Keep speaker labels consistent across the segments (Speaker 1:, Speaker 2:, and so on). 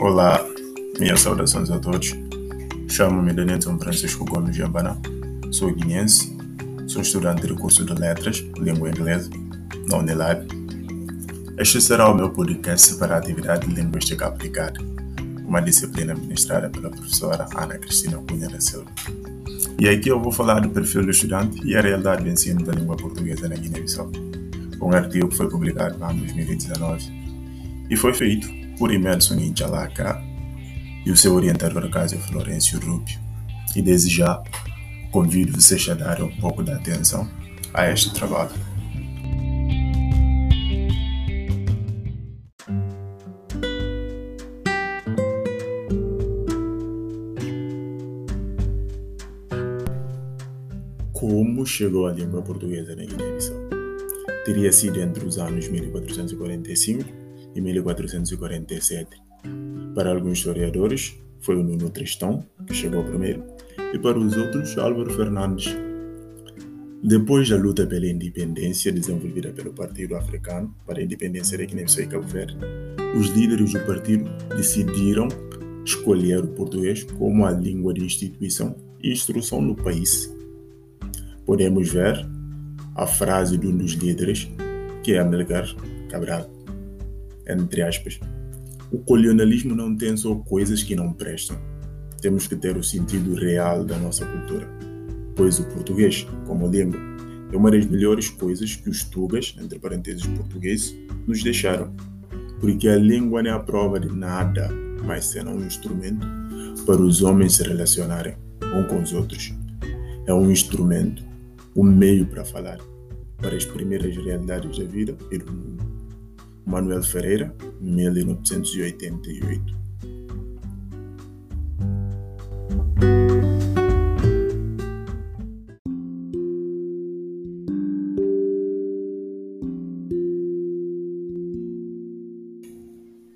Speaker 1: Olá, minhas saudações a todos. Chamo-me Denilton Francisco Gomes Jambana, sou guineense, sou estudante do curso de Letras, Língua Inglesa, na Unilab. Este será o meu podcast para a atividade de Linguística Aplicada, uma disciplina ministrada pela professora Ana Cristina Cunha da Silva. E aqui eu vou falar do perfil do estudante e a realidade do ensino da língua portuguesa na Guiné-Bissau, um artigo que foi publicado em 2019 e foi feito por Emerson Inchalaka e o seu orientador Cássio Florencio Rubio. E desde já convido vocês a darem um pouco de atenção a este trabalho. Como chegou a língua portuguesa na Guiné-Bissau? Teria sido entre os anos 1445 e 1447. Para alguns historiadores, foi o Nuno Tristão que chegou primeiro, e para os outros, Álvaro Fernandes. Depois da luta pela independência desenvolvida pelo Partido Africano para a independência da Guiné-Bissau e Cabo Verde, os líderes do partido decidiram escolher o português como a língua de instituição e instrução no país. Podemos ver a frase de um dos líderes, que é Amilcar Cabral entre aspas. O colonialismo não tem só coisas que não prestam. Temos que ter o sentido real da nossa cultura. Pois o português, como língua, é uma das melhores coisas que os tugas, entre parênteses portugueses, nos deixaram. Porque a língua não é a prova de nada, mas será um instrumento para os homens se relacionarem um com os outros. É um instrumento, um meio para falar, para as primeiras realidades da vida e do mundo. Manuel Ferreira, 1988.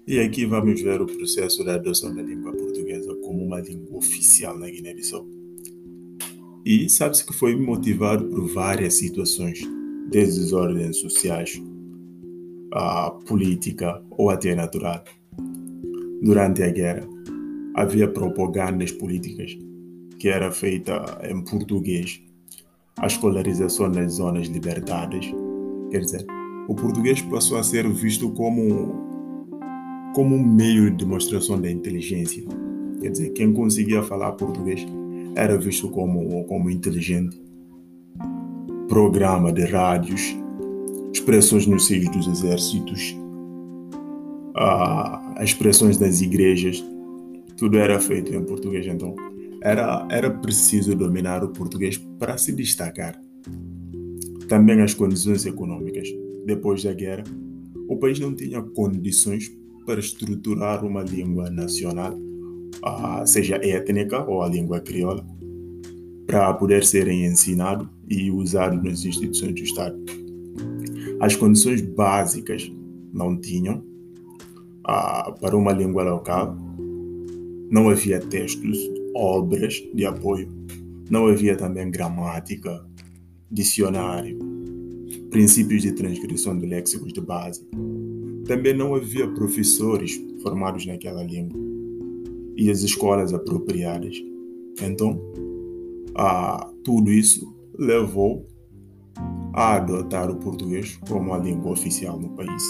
Speaker 1: E aqui vamos ver o processo da adoção da língua portuguesa como uma língua oficial na Guiné-Bissau. E sabe-se que foi motivado por várias situações, desde ordens sociais, a política ou até natural. Durante a guerra, havia propagandas políticas que era feita em português, a escolarização nas zonas libertadas. Quer dizer, o português passou a ser visto como como um meio de demonstração da inteligência. Quer dizer, quem conseguia falar português era visto como, como inteligente. Programa de rádios expressões nos seios dos exércitos, as expressões das igrejas, tudo era feito em português. Então, era, era preciso dominar o português para se destacar. Também as condições econômicas. Depois da guerra, o país não tinha condições para estruturar uma língua nacional, seja étnica ou a língua crioula, para poder serem ensinado e usado nas instituições do Estado as condições básicas não tinham ah, para uma língua local. Não havia textos, obras de apoio. Não havia também gramática, dicionário, princípios de transcrição de léxicos de base. Também não havia professores formados naquela língua e as escolas apropriadas. Então, ah, tudo isso levou a adotar o português como a língua oficial no país.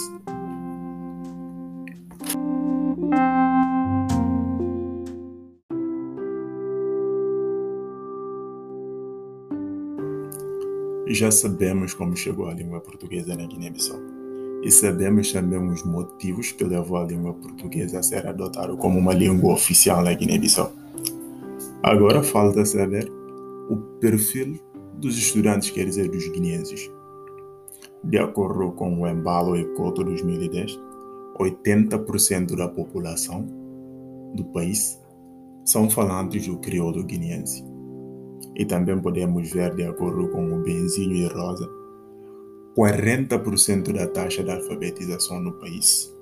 Speaker 1: Já sabemos como chegou a língua portuguesa na Guiné-Bissau e sabemos também os motivos que levou a língua portuguesa a ser adotada como uma língua oficial na Guiné-Bissau. Agora falta saber o perfil dos estudantes, quer dizer, dos guineenses. De acordo com o Embalo Ecoto 2010, 80% da população do país são falantes do crioulo guineense. E também podemos ver, de acordo com o Benzinho e Rosa, 40% da taxa de alfabetização no país,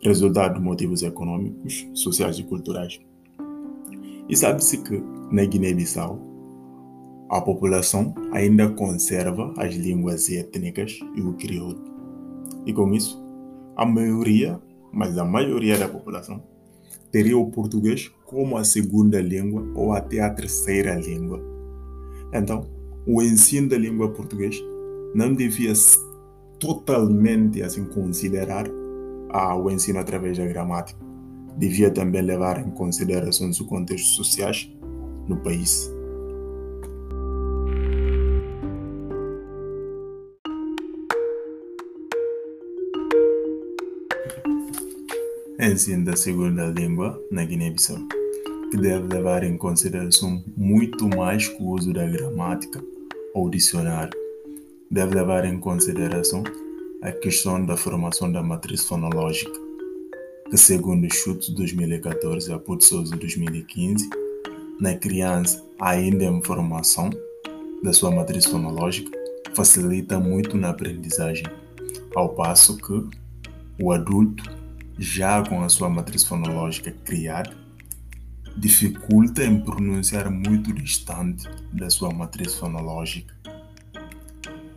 Speaker 1: resultado de motivos econômicos, sociais e culturais. E sabe-se que na Guiné-Bissau a população ainda conserva as línguas étnicas e o crioulo. E com isso, a maioria, mas a maioria da população, teria o português como a segunda língua ou até a terceira língua. Então, o ensino da língua portuguesa não devia totalmente assim considerar ah, o ensino através da gramática. Devia também levar em consideração os contextos sociais no país. Ensino da segunda língua na Guiné-Bissau, que deve levar em consideração muito mais que o uso da gramática ou dicionário. Deve levar em consideração a questão da formação da matriz fonológica, que segundo Chute 2014 e a Souza 2015, na criança ainda em formação da sua matriz fonológica, facilita muito na aprendizagem, ao passo que o adulto, já com a sua matriz fonológica criada, dificulta em pronunciar muito distante da sua matriz fonológica.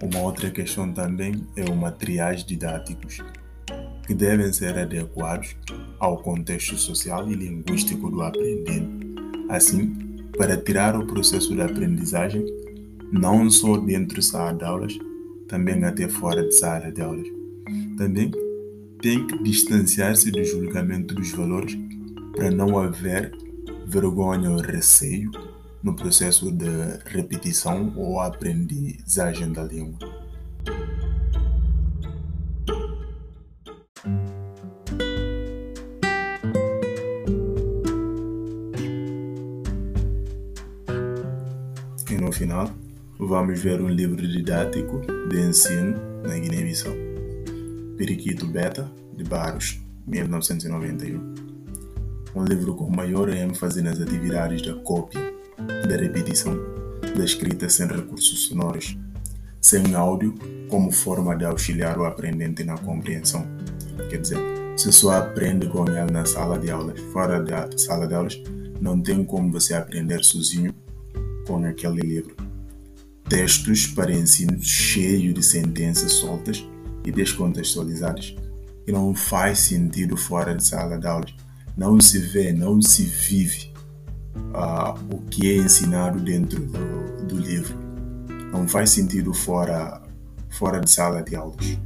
Speaker 1: Uma outra questão também é o materiais didáticos, que devem ser adequados ao contexto social e linguístico do aprendente. Assim, para tirar o processo de aprendizagem não só dentro da sala de aulas, também até fora de sala de aulas. Também tem que distanciar-se do julgamento dos valores para não haver vergonha ou receio no processo de repetição ou aprendizagem da língua. E no final, vamos ver um livro didático de ensino na Guiné-Bissau. Periquito Beta, de Barros, 1991 um livro com maior ênfase nas atividades da cópia, da repetição, da escrita sem recursos sonoros, sem áudio como forma de auxiliar o aprendente na compreensão. Quer dizer, se só aprende com ele na sala de aulas, fora da sala de aulas, não tem como você aprender sozinho com aquele livro. Textos para ensino cheio de sentenças soltas e descontextualizadas, que não faz sentido fora de sala de aulas não se vê, não se vive uh, o que é ensinado dentro do, do livro. Não faz sentido fora, fora de sala de aulas.